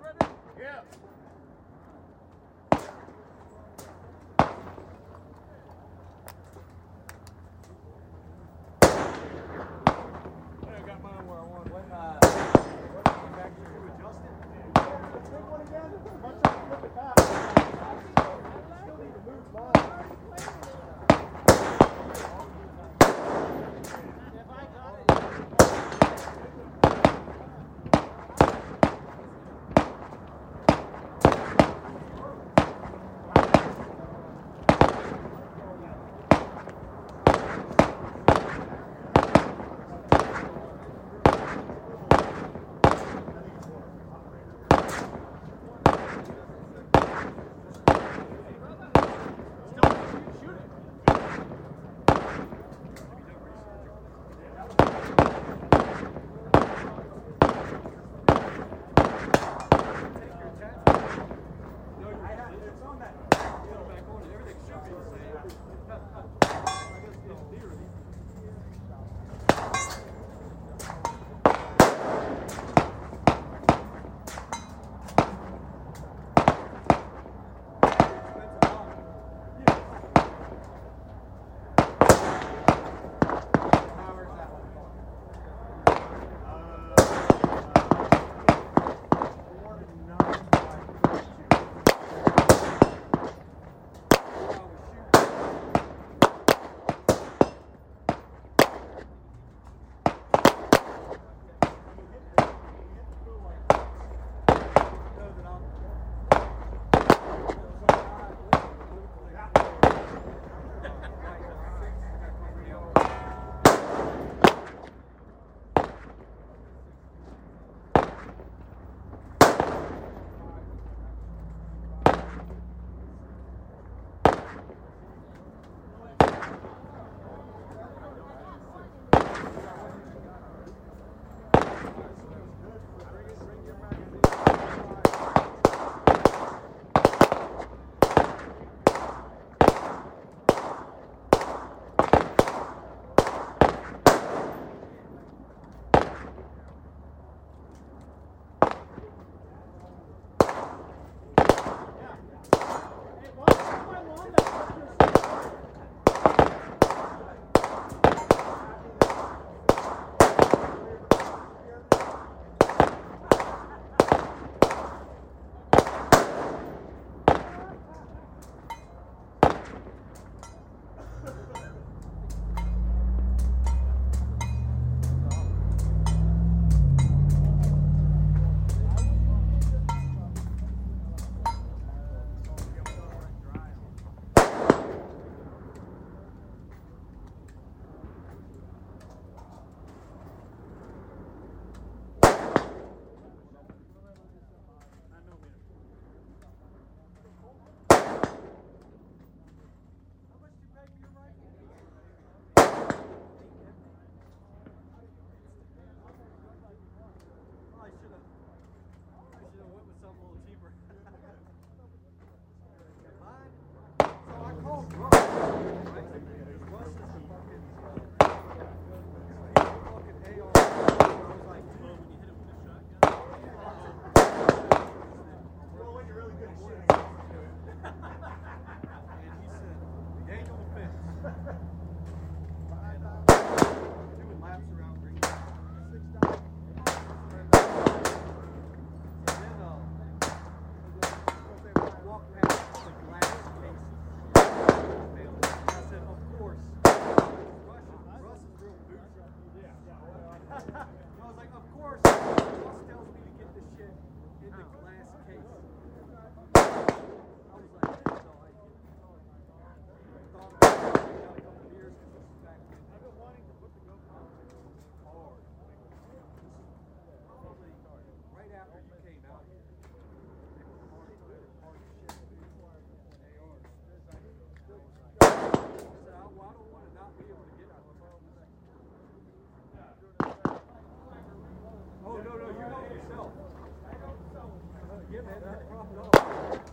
ready? Yeah. Yeah, no problem.